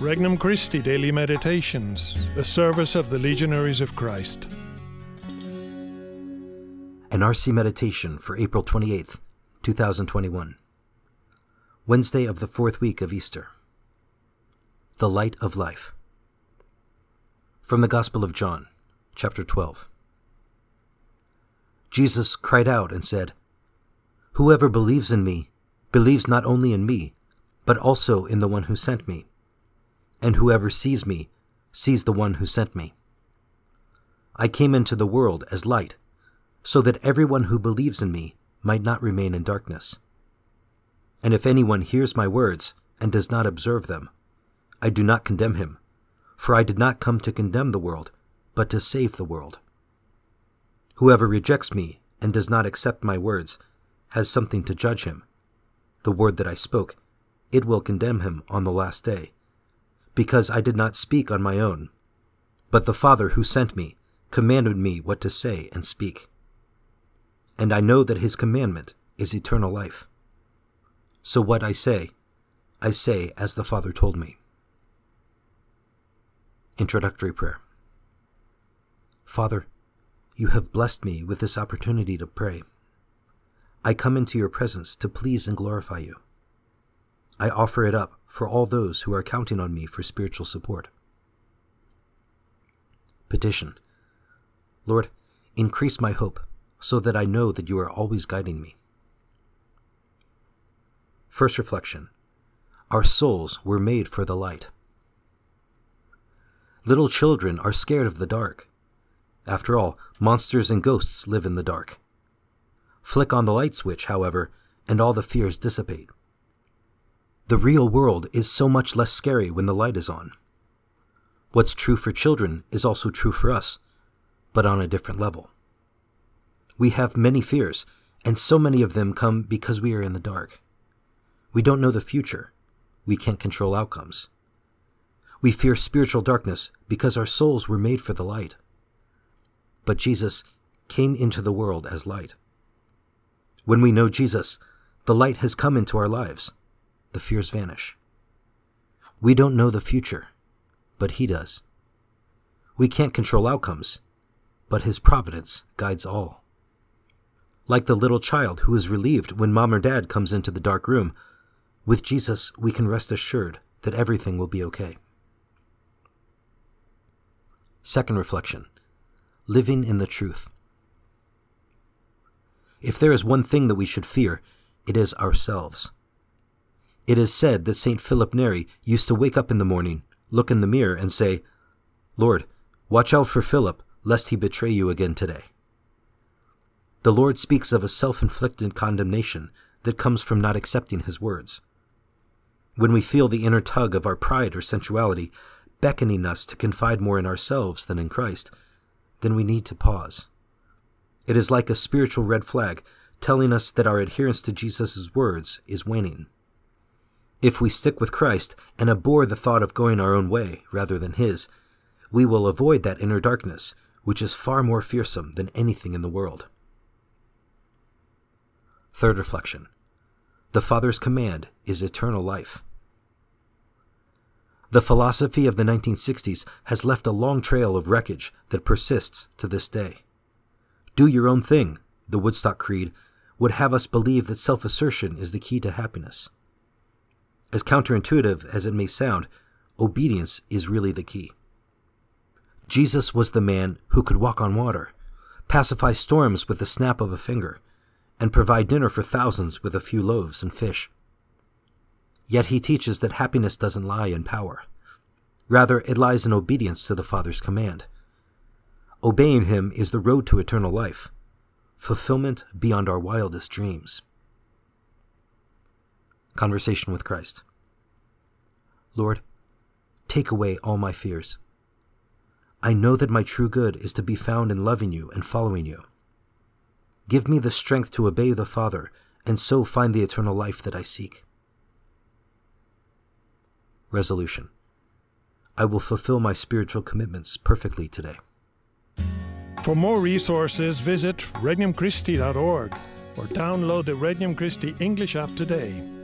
Regnum Christi Daily Meditations, the service of the Legionaries of Christ. An RC Meditation for April 28th, 2021. Wednesday of the fourth week of Easter. The Light of Life. From the Gospel of John, chapter 12. Jesus cried out and said, Whoever believes in me believes not only in me, but also in the one who sent me. And whoever sees me sees the one who sent me. I came into the world as light, so that everyone who believes in me might not remain in darkness. And if anyone hears my words and does not observe them, I do not condemn him, for I did not come to condemn the world, but to save the world. Whoever rejects me and does not accept my words has something to judge him. The word that I spoke, it will condemn him on the last day, because I did not speak on my own, but the Father who sent me commanded me what to say and speak. And I know that his commandment is eternal life. So what I say, I say as the Father told me. Introductory Prayer Father, you have blessed me with this opportunity to pray. I come into your presence to please and glorify you. I offer it up for all those who are counting on me for spiritual support. Petition Lord, increase my hope so that I know that you are always guiding me. First reflection Our souls were made for the light. Little children are scared of the dark. After all, monsters and ghosts live in the dark. Flick on the light switch, however, and all the fears dissipate. The real world is so much less scary when the light is on. What's true for children is also true for us, but on a different level. We have many fears, and so many of them come because we are in the dark. We don't know the future. We can't control outcomes. We fear spiritual darkness because our souls were made for the light. But Jesus came into the world as light. When we know Jesus, the light has come into our lives. The fears vanish. We don't know the future, but He does. We can't control outcomes, but His providence guides all. Like the little child who is relieved when mom or dad comes into the dark room, with Jesus we can rest assured that everything will be okay. Second reflection Living in the Truth. If there is one thing that we should fear, it is ourselves. It is said that St. Philip Neri used to wake up in the morning, look in the mirror, and say, Lord, watch out for Philip, lest he betray you again today. The Lord speaks of a self inflicted condemnation that comes from not accepting his words. When we feel the inner tug of our pride or sensuality beckoning us to confide more in ourselves than in Christ, then we need to pause. It is like a spiritual red flag telling us that our adherence to Jesus' words is waning. If we stick with Christ and abhor the thought of going our own way rather than His, we will avoid that inner darkness, which is far more fearsome than anything in the world. Third reflection The Father's command is eternal life. The philosophy of the 1960s has left a long trail of wreckage that persists to this day. Do your own thing, the Woodstock Creed, would have us believe that self assertion is the key to happiness. As counterintuitive as it may sound, obedience is really the key. Jesus was the man who could walk on water, pacify storms with the snap of a finger, and provide dinner for thousands with a few loaves and fish. Yet he teaches that happiness doesn't lie in power. Rather, it lies in obedience to the Father's command. Obeying him is the road to eternal life, fulfillment beyond our wildest dreams. Conversation with Christ. Lord, take away all my fears. I know that my true good is to be found in loving you and following you. Give me the strength to obey the Father and so find the eternal life that I seek. Resolution I will fulfill my spiritual commitments perfectly today. For more resources, visit regnumchristi.org or download the Regnum Christi English app today.